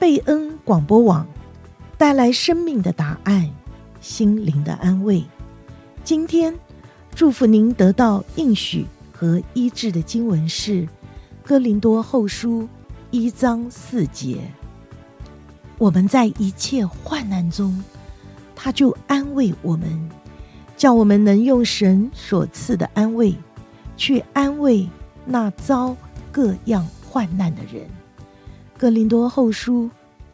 贝恩广播网带来生命的答案，心灵的安慰。今天祝福您得到应许和医治的经文是《哥林多后书》一章四节。我们在一切患难中，他就安慰我们，叫我们能用神所赐的安慰，去安慰那遭各样患难的人。格林多后书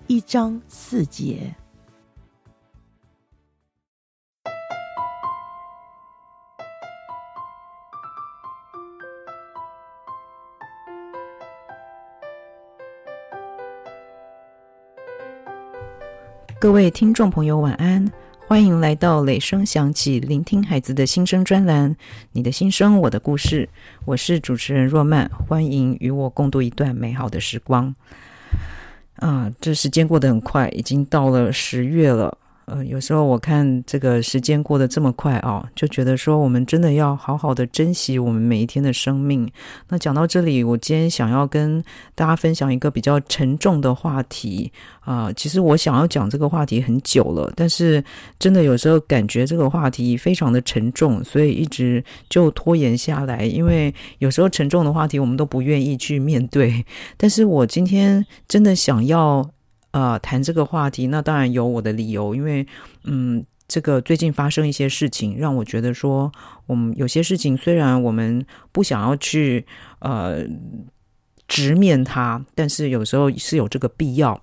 一章四节。各位听众朋友，晚安！欢迎来到雷声响起，聆听孩子的心声专栏。你的心声，我的故事。我是主持人若曼，欢迎与我共度一段美好的时光。啊，这时间过得很快，已经到了十月了。呃，有时候我看这个时间过得这么快啊，就觉得说我们真的要好好的珍惜我们每一天的生命。那讲到这里，我今天想要跟大家分享一个比较沉重的话题啊。其实我想要讲这个话题很久了，但是真的有时候感觉这个话题非常的沉重，所以一直就拖延下来。因为有时候沉重的话题我们都不愿意去面对，但是我今天真的想要。呃，谈这个话题，那当然有我的理由，因为，嗯，这个最近发生一些事情，让我觉得说，我们有些事情虽然我们不想要去呃直面它，但是有时候是有这个必要。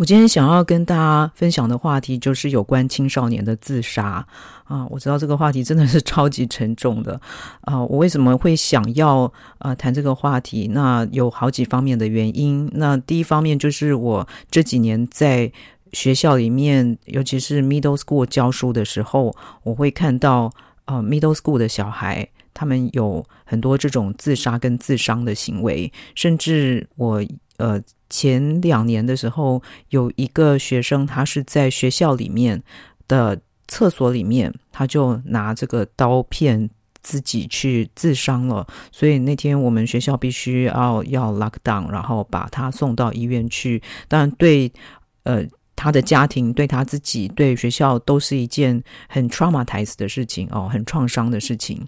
我今天想要跟大家分享的话题，就是有关青少年的自杀啊！我知道这个话题真的是超级沉重的啊！我为什么会想要呃谈这个话题？那有好几方面的原因。那第一方面就是我这几年在学校里面，尤其是 middle school 教书的时候，我会看到呃 middle school 的小孩，他们有很多这种自杀跟自伤的行为，甚至我呃。前两年的时候，有一个学生，他是在学校里面的厕所里面，他就拿这个刀片自己去自伤了。所以那天我们学校必须要要 lock down，然后把他送到医院去。但，对呃。他的家庭对他自己、对学校都是一件很 traumatize 的事情哦，很创伤的事情。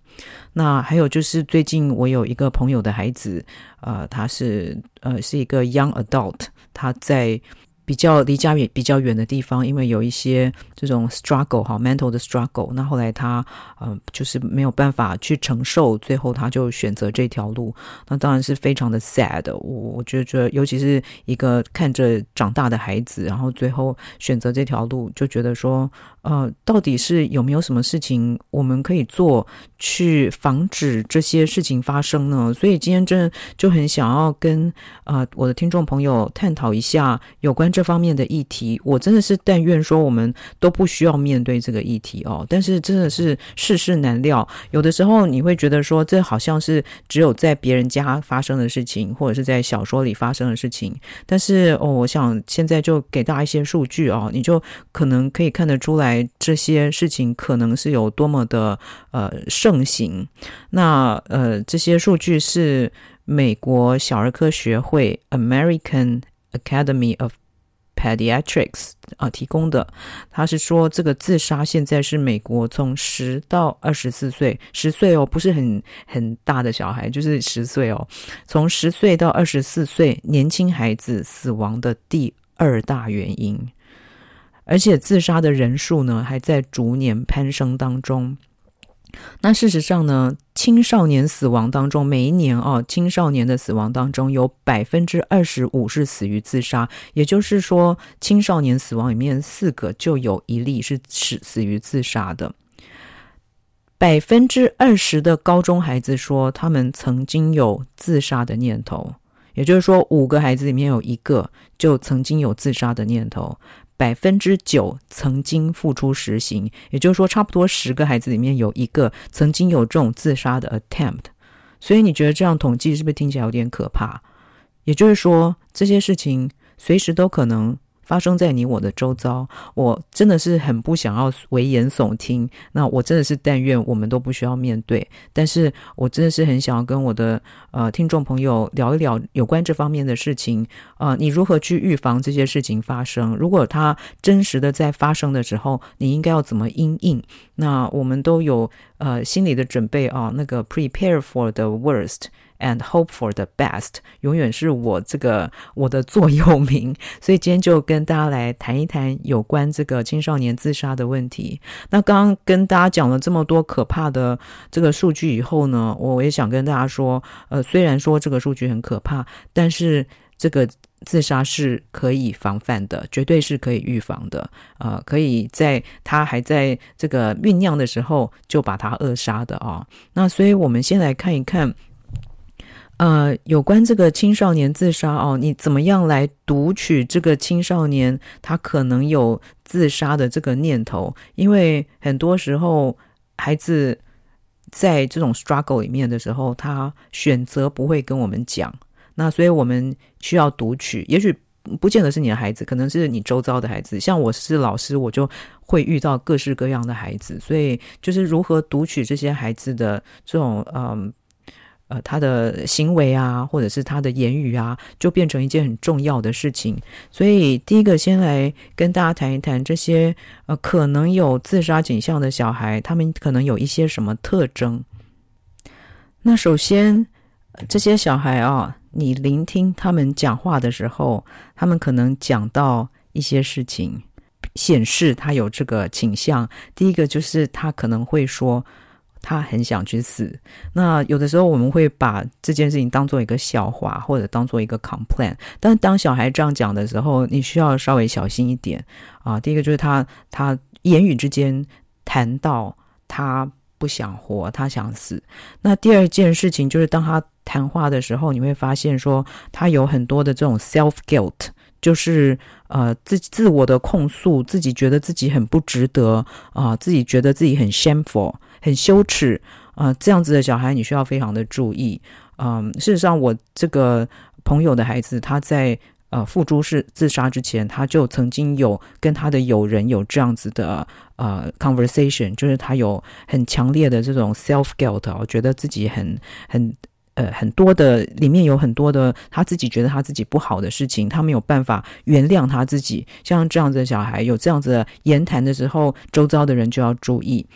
那还有就是，最近我有一个朋友的孩子，呃，他是呃是一个 young adult，他在。比较离家远比较远的地方，因为有一些这种 struggle 哈，mental 的 struggle。那后来他呃就是没有办法去承受，最后他就选择这条路。那当然是非常的 sad。我我觉得，尤其是一个看着长大的孩子，然后最后选择这条路，就觉得说，呃，到底是有没有什么事情我们可以做去防止这些事情发生呢？所以今天真的就很想要跟呃我的听众朋友探讨一下有关。这方面的议题，我真的是但愿说我们都不需要面对这个议题哦。但是真的是世事难料，有的时候你会觉得说，这好像是只有在别人家发生的事情，或者是在小说里发生的事情。但是哦，我想现在就给大家一些数据哦，你就可能可以看得出来这些事情可能是有多么的呃盛行。那呃，这些数据是美国小儿科学会 （American Academy of Pediatrics 啊，提供的，他是说这个自杀现在是美国从十到二十四岁，十岁哦，不是很很大的小孩，就是十岁哦，从十岁到二十四岁年轻孩子死亡的第二大原因，而且自杀的人数呢还在逐年攀升当中。那事实上呢，青少年死亡当中，每一年哦，青少年的死亡当中有百分之二十五是死于自杀，也就是说，青少年死亡里面四个就有一例是死死于自杀的。百分之二十的高中孩子说，他们曾经有自杀的念头，也就是说，五个孩子里面有一个就曾经有自杀的念头。百分之九曾经付出实行，也就是说，差不多十个孩子里面有一个曾经有这种自杀的 attempt。所以你觉得这样统计是不是听起来有点可怕？也就是说，这些事情随时都可能发生在你我的周遭，我真的是很不想要危言耸听。那我真的是但愿我们都不需要面对，但是我真的是很想要跟我的呃听众朋友聊一聊有关这方面的事情。呃，你如何去预防这些事情发生？如果它真实的在发生的时候，你应该要怎么应应？那我们都有呃心理的准备啊，那个 prepare for the worst。And hope for the best，永远是我这个我的座右铭。所以今天就跟大家来谈一谈有关这个青少年自杀的问题。那刚刚跟大家讲了这么多可怕的这个数据以后呢，我也想跟大家说，呃，虽然说这个数据很可怕，但是这个自杀是可以防范的，绝对是可以预防的。呃，可以在他还在这个酝酿的时候就把他扼杀的啊。那所以我们先来看一看。呃，有关这个青少年自杀哦，你怎么样来读取这个青少年他可能有自杀的这个念头？因为很多时候孩子在这种 struggle 里面的时候，他选择不会跟我们讲。那所以我们需要读取，也许不见得是你的孩子，可能是你周遭的孩子。像我是老师，我就会遇到各式各样的孩子，所以就是如何读取这些孩子的这种嗯。呃，他的行为啊，或者是他的言语啊，就变成一件很重要的事情。所以，第一个先来跟大家谈一谈这些呃可能有自杀倾向的小孩，他们可能有一些什么特征。那首先，这些小孩啊，你聆听他们讲话的时候，他们可能讲到一些事情，显示他有这个倾向。第一个就是他可能会说。他很想去死。那有的时候我们会把这件事情当做一个笑话，或者当做一个 complain。但是当小孩这样讲的时候，你需要稍微小心一点啊。第一个就是他他言语之间谈到他不想活，他想死。那第二件事情就是当他谈话的时候，你会发现说他有很多的这种 self guilt，就是呃自自我的控诉，自己觉得自己很不值得啊，自己觉得自己很 shameful。很羞耻啊、呃，这样子的小孩你需要非常的注意。嗯，事实上，我这个朋友的孩子，他在呃付诸是自杀之前，他就曾经有跟他的友人有这样子的呃 conversation，就是他有很强烈的这种 self guilt，我觉得自己很很呃很多的里面有很多的他自己觉得他自己不好的事情，他没有办法原谅他自己。像这样子的小孩有这样子的言谈的时候，周遭的人就要注意。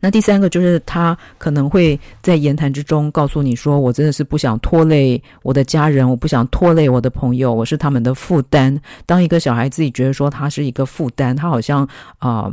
那第三个就是他可能会在言谈之中告诉你说：“我真的是不想拖累我的家人，我不想拖累我的朋友，我是他们的负担。”当一个小孩自己觉得说他是一个负担，他好像啊。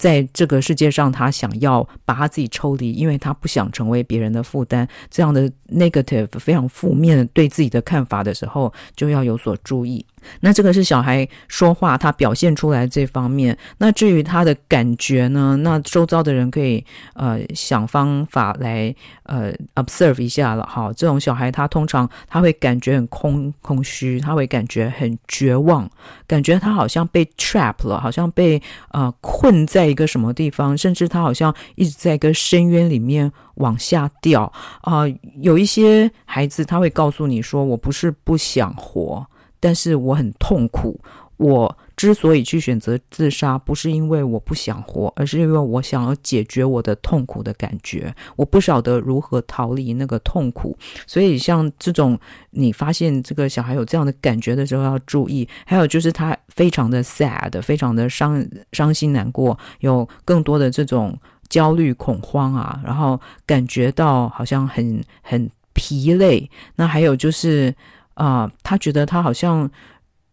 在这个世界上，他想要把他自己抽离，因为他不想成为别人的负担。这样的 negative 非常负面对自己的看法的时候，就要有所注意。那这个是小孩说话他表现出来这方面。那至于他的感觉呢？那周遭的人可以呃想方法来呃 observe 一下了。哈，这种小孩他通常他会感觉很空空虚，他会感觉很绝望，感觉他好像被 trap 了，好像被呃困在。一个什么地方，甚至他好像一直在一个深渊里面往下掉啊、有一些孩子他会告诉你说：“我不是不想活，但是我很痛苦。”我之所以去选择自杀，不是因为我不想活，而是因为我想要解决我的痛苦的感觉。我不晓得如何逃离那个痛苦，所以像这种你发现这个小孩有这样的感觉的时候，要注意。还有就是他非常的 sad，非常的伤伤心难过，有更多的这种焦虑恐慌啊，然后感觉到好像很很疲累。那还有就是啊、他觉得他好像。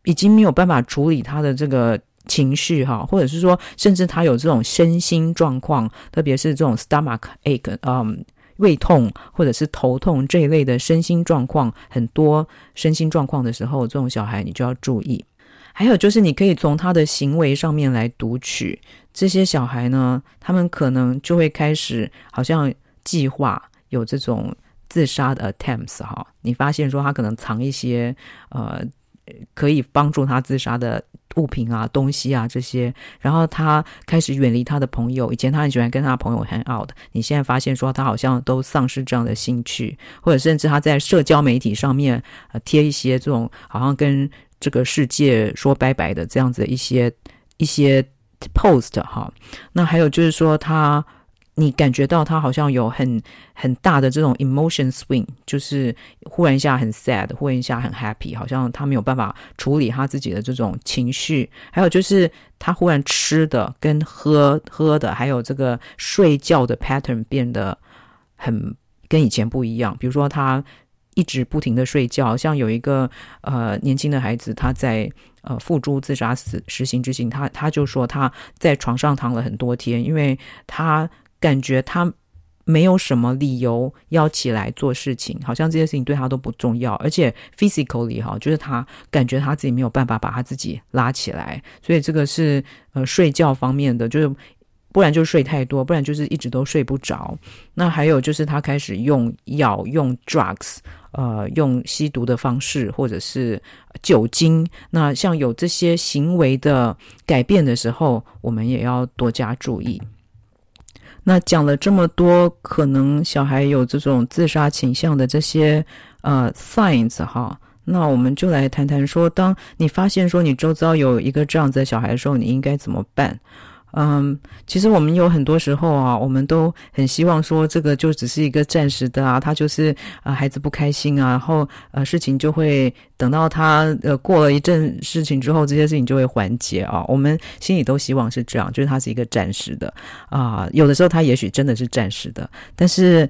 已经没有办法处理他的这个情绪哈，或者是说，甚至他有这种身心状况，特别是这种 stomach ache，嗯，胃痛或者是头痛这一类的身心状况，很多身心状况的时候，这种小孩你就要注意。还有就是，你可以从他的行为上面来读取这些小孩呢，他们可能就会开始好像计划有这种自杀的 attempts 哈，你发现说他可能藏一些呃。可以帮助他自杀的物品啊、东西啊这些，然后他开始远离他的朋友。以前他很喜欢跟他朋友 hang out，你现在发现说他好像都丧失这样的兴趣，或者甚至他在社交媒体上面呃贴一些这种好像跟这个世界说拜拜的这样子的一些一些 post 哈。那还有就是说他。你感觉到他好像有很很大的这种 emotion swing，就是忽然一下很 sad，忽然一下很 happy，好像他没有办法处理他自己的这种情绪。还有就是他忽然吃的跟喝喝的，还有这个睡觉的 pattern 变得很跟以前不一样。比如说他一直不停的睡觉，像有一个呃年轻的孩子，他在呃付诸自杀死实行之行，他他就说他在床上躺了很多天，因为他。感觉他没有什么理由要起来做事情，好像这些事情对他都不重要，而且 physically 哈，就是他感觉他自己没有办法把他自己拉起来，所以这个是呃睡觉方面的，就是不然就睡太多，不然就是一直都睡不着。那还有就是他开始用药、用 drugs，呃，用吸毒的方式或者是酒精。那像有这些行为的改变的时候，我们也要多加注意。那讲了这么多，可能小孩有这种自杀倾向的这些呃 signs 哈，那我们就来谈谈说，当你发现说你周遭有一个这样子的小孩的时候，你应该怎么办？嗯，其实我们有很多时候啊，我们都很希望说这个就只是一个暂时的啊，他就是啊、呃、孩子不开心啊，然后呃事情就会等到他呃过了一阵事情之后，这些事情就会缓解啊。我们心里都希望是这样，就是他是一个暂时的啊、有的时候他也许真的是暂时的，但是。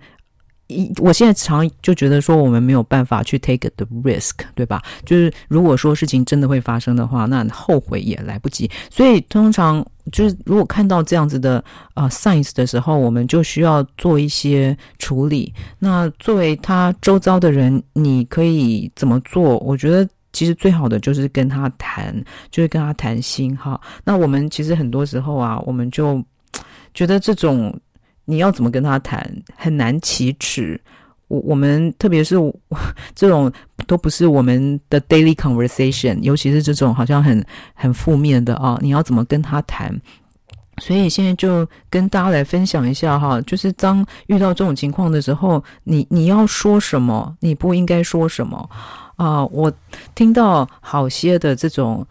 一，我现在常就觉得说，我们没有办法去 take the risk，对吧？就是如果说事情真的会发生的话，那后悔也来不及。所以通常就是如果看到这样子的啊、呃、signs 的时候，我们就需要做一些处理。那作为他周遭的人，你可以怎么做？我觉得其实最好的就是跟他谈，就是跟他谈心哈。那我们其实很多时候啊，我们就觉得这种。你要怎么跟他谈，很难启齿。我我们特别是 这种都不是我们的 daily conversation，尤其是这种好像很很负面的啊，你要怎么跟他谈？所以现在就跟大家来分享一下哈，就是当遇到这种情况的时候，你你要说什么，你不应该说什么啊？我听到好些的这种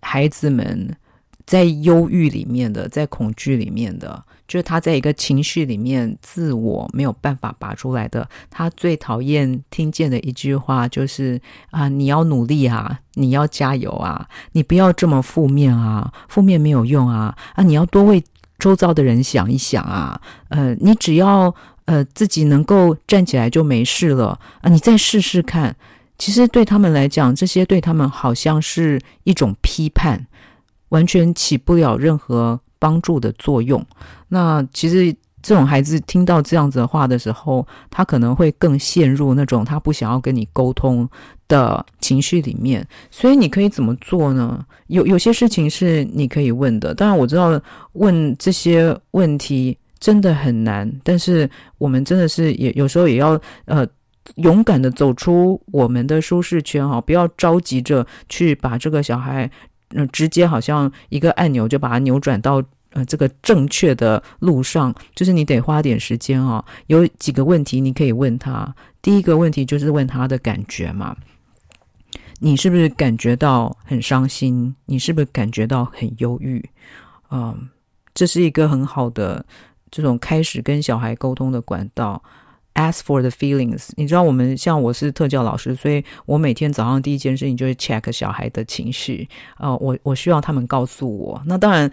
孩子们在忧郁里面的，在恐惧里面的。就是他在一个情绪里面，自我没有办法拔出来的。他最讨厌听见的一句话就是：啊，你要努力啊，你要加油啊，你不要这么负面啊，负面没有用啊，啊，你要多为周遭的人想一想啊。呃，你只要呃自己能够站起来就没事了啊，你再试试看。其实对他们来讲，这些对他们好像是一种批判，完全起不了任何。帮助的作用。那其实这种孩子听到这样子的话的时候，他可能会更陷入那种他不想要跟你沟通的情绪里面。所以你可以怎么做呢？有有些事情是你可以问的。当然我知道问这些问题真的很难，但是我们真的是也有时候也要呃勇敢的走出我们的舒适圈哈，不要着急着去把这个小孩。那直接好像一个按钮就把它扭转到呃这个正确的路上，就是你得花点时间、哦。有几个问题你可以问他。第一个问题就是问他的感觉嘛，你是不是感觉到很伤心？你是不是感觉到很忧郁？嗯，这是一个很好的这种开始跟小孩沟通的管道。Ask for the feelings。你知道，我们像我是特教老师，所以我每天早上第一件事情就是 check 小孩的情绪。呃，我我需要他们告诉我。那当然，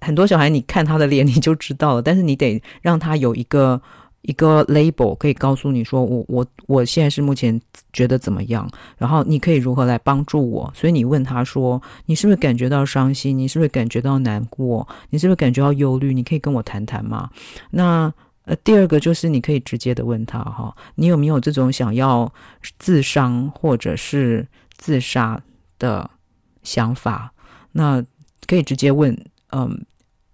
很多小孩你看他的脸你就知道了，但是你得让他有一个一个 label 可以告诉你说，我我我现在是目前觉得怎么样，然后你可以如何来帮助我。所以你问他说，你是不是感觉到伤心？你是不是感觉到难过？你是不是感觉到忧虑？你可以跟我谈谈吗？那。呃，第二个就是你可以直接的问他哈，你有没有这种想要自伤或者是自杀的想法？那可以直接问，嗯，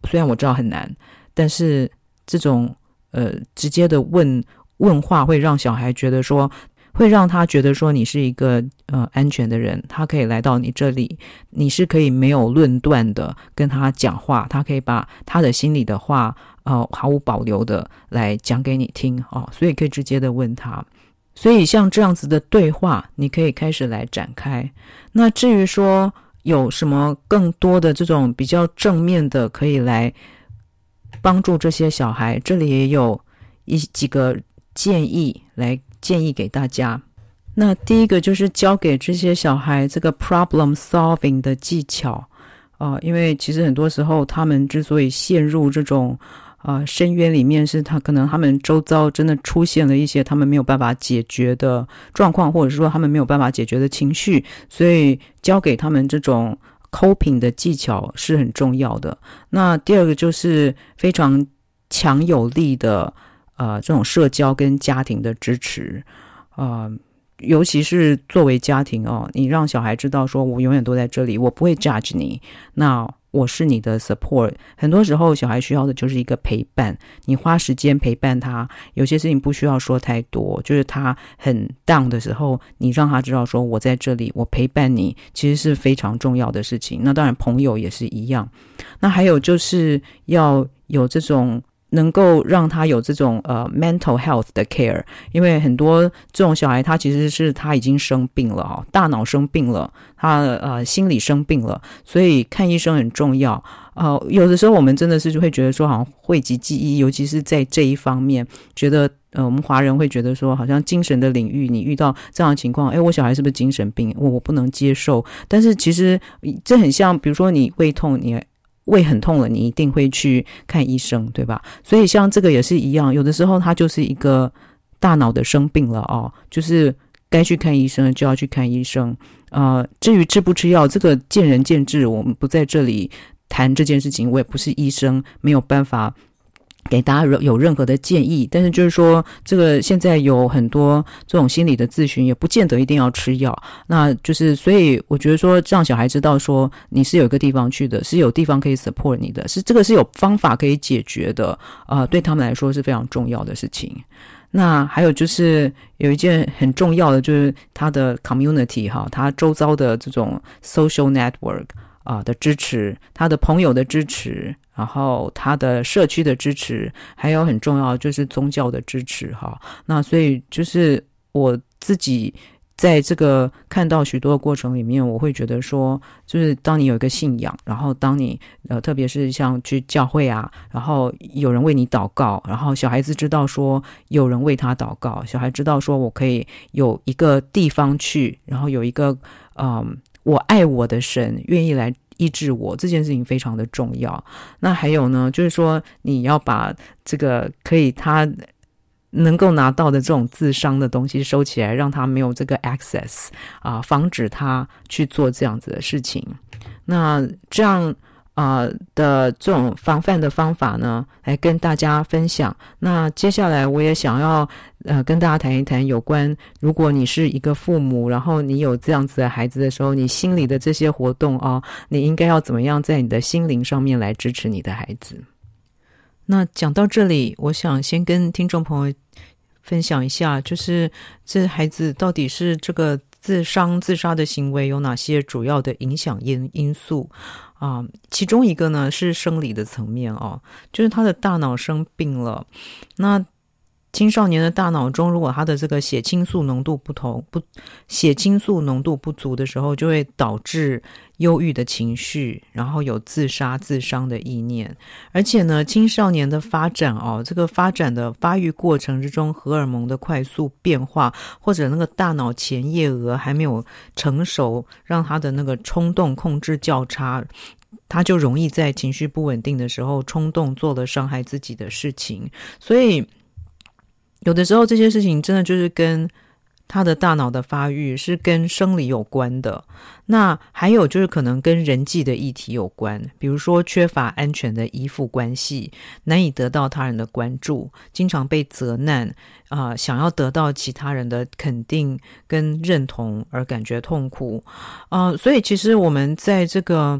虽然我知道很难，但是这种呃直接的问问话会让小孩觉得说。会让他觉得说你是一个呃安全的人，他可以来到你这里，你是可以没有论断的跟他讲话，他可以把他的心里的话呃毫无保留的来讲给你听哦，所以可以直接的问他。所以像这样子的对话，你可以开始来展开。那至于说有什么更多的这种比较正面的，可以来帮助这些小孩，这里也有一几个建议来建议给大家。那第一个就是教给这些小孩这个 problem solving 的技巧啊，因为其实很多时候他们之所以陷入这种啊，深渊里面，是他可能他们周遭真的出现了一些他们没有办法解决的状况，或者是说他们没有办法解决的情绪，所以教给他们这种 coping 的技巧是很重要的。那第二个就是非常强有力的呃这种社交跟家庭的支持啊。呃尤其是作为家庭哦，你让小孩知道说，我永远都在这里，我不会 judge 你，那我是你的 support。很多时候，小孩需要的就是一个陪伴，你花时间陪伴他，有些事情不需要说太多，就是他很 down 的时候，你让他知道说，我在这里，我陪伴你，其实是非常重要的事情。那当然，朋友也是一样。那还有就是要有这种。能够让他有这种呃 mental health 的 care，因为很多这种小孩他其实是他已经生病了哈，大脑生病了，他呃心理生病了，所以看医生很重要。呃，有的时候我们真的是就会觉得说，好像讳疾忌医，尤其是在这一方面，觉得呃我们华人会觉得说，好像精神的领域，你遇到这样的情况，哎，我小孩是不是精神病？我我不能接受。但是其实这很像，比如说你胃痛，你。胃很痛了，你一定会去看医生，对吧？所以像这个也是一样，有的时候它就是一个大脑的生病了哦，就是该去看医生就要去看医生。呃，至于吃不吃药，这个见仁见智，我们不在这里谈这件事情。我也不是医生，没有办法。给大家有任何的建议，但是就是说，这个现在有很多这种心理的咨询，也不见得一定要吃药。那就是，所以我觉得说，让小孩知道说，你是有一个地方去的，是有地方可以 support 你的，是这个是有方法可以解决的。呃，对他们来说是非常重要的事情。那还有就是有一件很重要的，就是他的 community 哈，他周遭的这种 social network 啊、的支持，他的朋友的支持。然后他的社区的支持，还有很重要就是宗教的支持哈。那所以就是我自己在这个看到许多的过程里面，我会觉得说，就是当你有一个信仰，然后当你呃，特别是像去教会啊，然后有人为你祷告，然后小孩子知道说有人为他祷告，小孩知道说我可以有一个地方去，然后有一个嗯、我爱我的神愿意来。抑制我这件事情非常的重要。那还有呢，就是说你要把这个可以他能够拿到的这种自伤的东西收起来，让他没有这个 access 啊，防止他去做这样子的事情。那这样。啊、的这种防范的方法呢，来跟大家分享。那接下来我也想要呃跟大家谈一谈有关，如果你是一个父母，然后你有这样子的孩子的时候，你心里的这些活动啊、你应该要怎么样在你的心灵上面来支持你的孩子？那讲到这里，我想先跟听众朋友分享一下，就是这孩子到底是这个自伤自杀的行为有哪些主要的影响因因素？啊，其中一个呢是生理的层面哦，就是他的大脑生病了。那青少年的大脑中，如果他的这个血清素浓度不同，不血清素浓度不足的时候，就会导致忧郁的情绪，然后有自杀自伤的意念。而且呢，青少年的发展哦，这个发展的发育过程之中，荷尔蒙的快速变化，或者那个大脑前叶额还没有成熟，让他的那个冲动控制较差，他就容易在情绪不稳定的时候冲动做了伤害自己的事情。所以有的时候这些事情真的就是跟。他的大脑的发育是跟生理有关的，那还有就是可能跟人际的议题有关，比如说缺乏安全的依附关系，难以得到他人的关注，经常被责难，啊、想要得到其他人的肯定跟认同而感觉痛苦，啊、所以其实我们在这个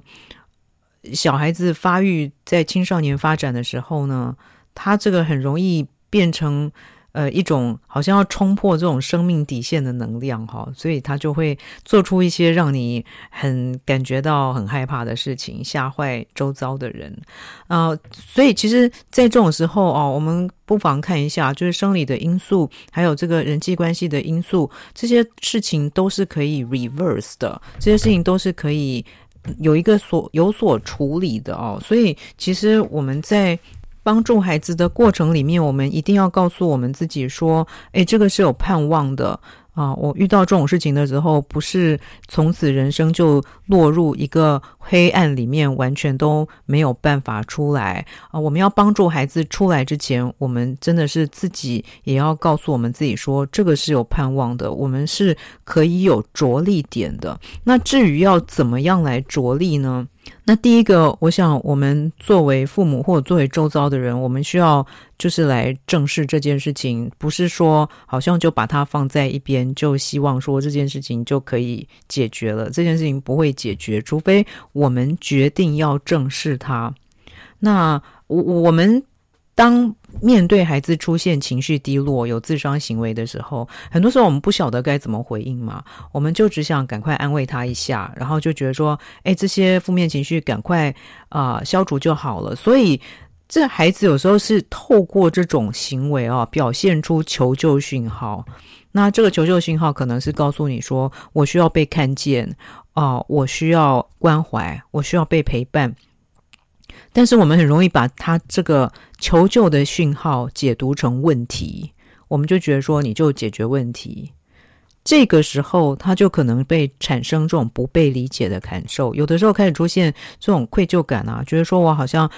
小孩子发育在青少年发展的时候呢，他这个很容易变成。呃一种好像要冲破这种生命底线的能量哈，所以他就会做出一些让你很感觉到很害怕的事情，吓坏周遭的人啊、呃。所以其实，在这种时候哦，我们不妨看一下，就是生理的因素，还有这个人际关系的因素，这些事情都是可以 reverse 的，这些事情都是可以有一个所有所处理的哦。所以，其实我们在。帮助孩子的过程里面，我们一定要告诉我们自己说：“诶，这个是有盼望的啊！我遇到这种事情的时候，不是从此人生就落入一个黑暗里面，完全都没有办法出来啊！我们要帮助孩子出来之前，我们真的是自己也要告诉我们自己说，这个是有盼望的，我们是可以有着力点的。那至于要怎么样来着力呢？”那第一个，我想我们作为父母或者作为周遭的人，我们需要就是来正视这件事情，不是说好像就把它放在一边，就希望说这件事情就可以解决了。这件事情不会解决，除非我们决定要正视它。那我我们。当面对孩子出现情绪低落、有自伤行为的时候，很多时候我们不晓得该怎么回应嘛，我们就只想赶快安慰他一下，然后就觉得说，哎，这些负面情绪赶快啊、消除就好了。所以，这孩子有时候是透过这种行为啊，表现出求救讯号。那这个求救讯号可能是告诉你说，我需要被看见啊、呃，我需要关怀，我需要被陪伴。但是我们很容易把他这个求救的讯号解读成问题，我们就觉得说，你就解决问题。这个时候他就可能被产生这种不被理解的感受，有的时候开始出现这种愧疚感啊，觉得说我好像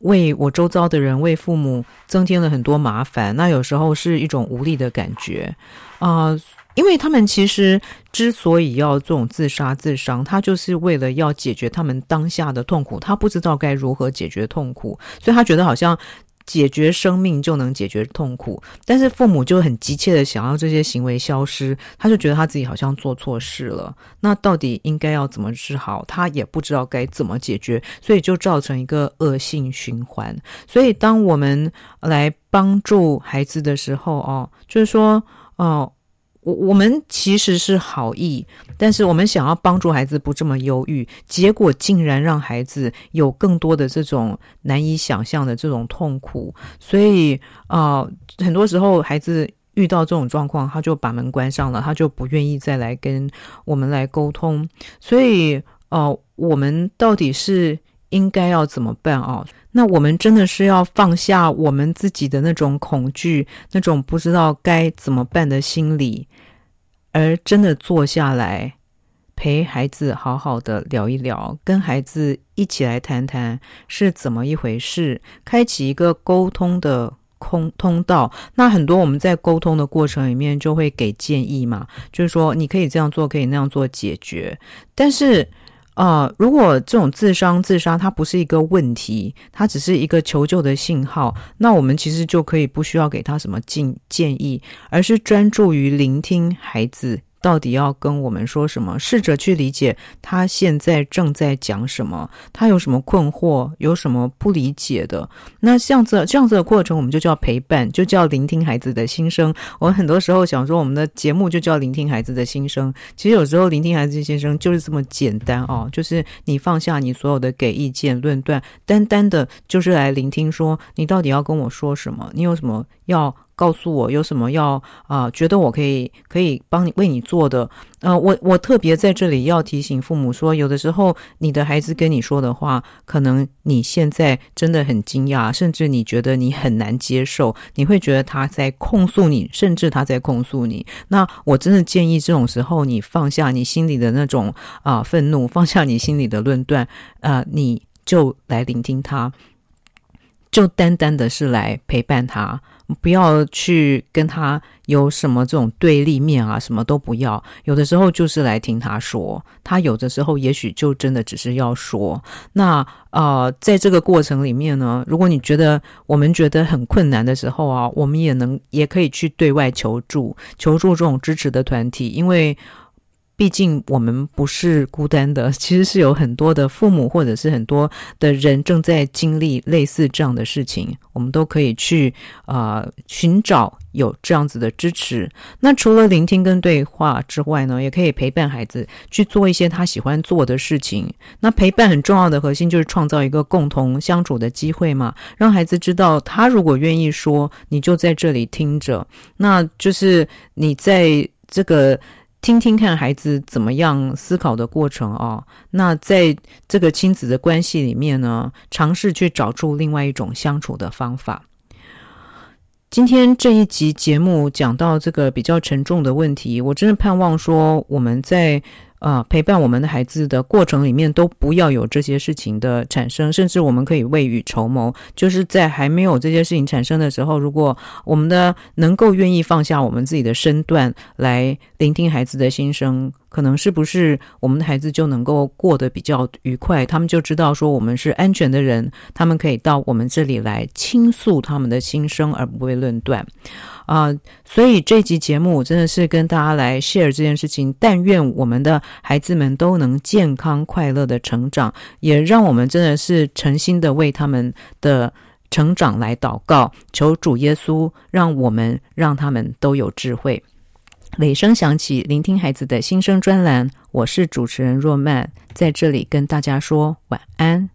为我周遭的人、为父母增添了很多麻烦，那有时候是一种无力的感觉啊。因为他们其实之所以要这种自杀自伤，他就是为了要解决他们当下的痛苦，他不知道该如何解决痛苦，所以他觉得好像解决生命就能解决痛苦。但是父母就很急切的想要这些行为消失，他就觉得他自己好像做错事了。那到底应该要怎么治好？他也不知道该怎么解决，所以就造成一个恶性循环。所以当我们来帮助孩子的时候，哦，就是说，哦。我我们其实是好意，但是我们想要帮助孩子不这么忧郁，结果竟然让孩子有更多的这种难以想象的这种痛苦。所以啊、很多时候孩子遇到这种状况，他就把门关上了，他就不愿意再来跟我们来沟通。所以哦、呃，我们到底是应该要怎么办啊？那我们真的是要放下我们自己的那种恐惧，那种不知道该怎么办的心理，而真的坐下来陪孩子好好的聊一聊，跟孩子一起来谈谈是怎么一回事，开启一个沟通的空通道。那很多我们在沟通的过程里面就会给建议嘛，就是说你可以这样做，可以那样做解决，但是。啊、如果这种自伤自杀它不是一个问题，它只是一个求救的信号，那我们其实就可以不需要给他什么建建议，而是专注于聆听孩子。到底要跟我们说什么？试着去理解他现在正在讲什么，他有什么困惑，有什么不理解的。那像这这样子的过程，我们就叫陪伴，就叫聆听孩子的心声。我们很多时候想说，我们的节目就叫聆听孩子的心声。其实有时候聆听孩子的心声就是这么简单哦，就是你放下你所有的给意见、论断，单单的就是来聆听，说你到底要跟我说什么？你有什么要？告诉我有什么要啊、觉得我可以可以帮你为你做的。呃，我我特别在这里要提醒父母说，有的时候你的孩子跟你说的话，可能你现在真的很惊讶，甚至你觉得你很难接受，你会觉得他在控诉你，甚至他在控诉你。那我真的建议这种时候，你放下你心里的那种啊、愤怒，放下你心里的论断，呃，你就来聆听他，就单单的是来陪伴他。不要去跟他有什么这种对立面啊，什么都不要。有的时候就是来听他说，他有的时候也许就真的只是要说。那呃，在这个过程里面呢，如果你觉得我们觉得很困难的时候啊，我们也能也可以去对外求助，求助这种支持的团体，因为。毕竟我们不是孤单的，其实是有很多的父母或者是很多的人正在经历类似这样的事情，我们都可以去啊、寻找有这样子的支持。那除了聆听跟对话之外呢，也可以陪伴孩子去做一些他喜欢做的事情。那陪伴很重要的核心就是创造一个共同相处的机会嘛，让孩子知道他如果愿意说，你就在这里听着，那就是你在这个。听听看孩子怎么样思考的过程哦，那在这个亲子的关系里面呢，尝试去找出另外一种相处的方法。今天这一集节目讲到这个比较沉重的问题，我真的盼望说我们在。啊、陪伴我们的孩子的过程里面，都不要有这些事情的产生，甚至我们可以未雨绸缪，就是在还没有这些事情产生的时候，如果我们的能够愿意放下我们自己的身段来聆听孩子的心声。可能是不是我们的孩子就能够过得比较愉快？他们就知道说我们是安全的人，他们可以到我们这里来倾诉他们的心声，而不被论断。啊、所以这集节目真的是跟大家来 share 这件事情。但愿我们的孩子们都能健康快乐的成长，也让我们真的是诚心的为他们的成长来祷告，求主耶稣让我们让他们都有智慧。雷声响起，聆听孩子的心声专栏，我是主持人若曼，在这里跟大家说晚安。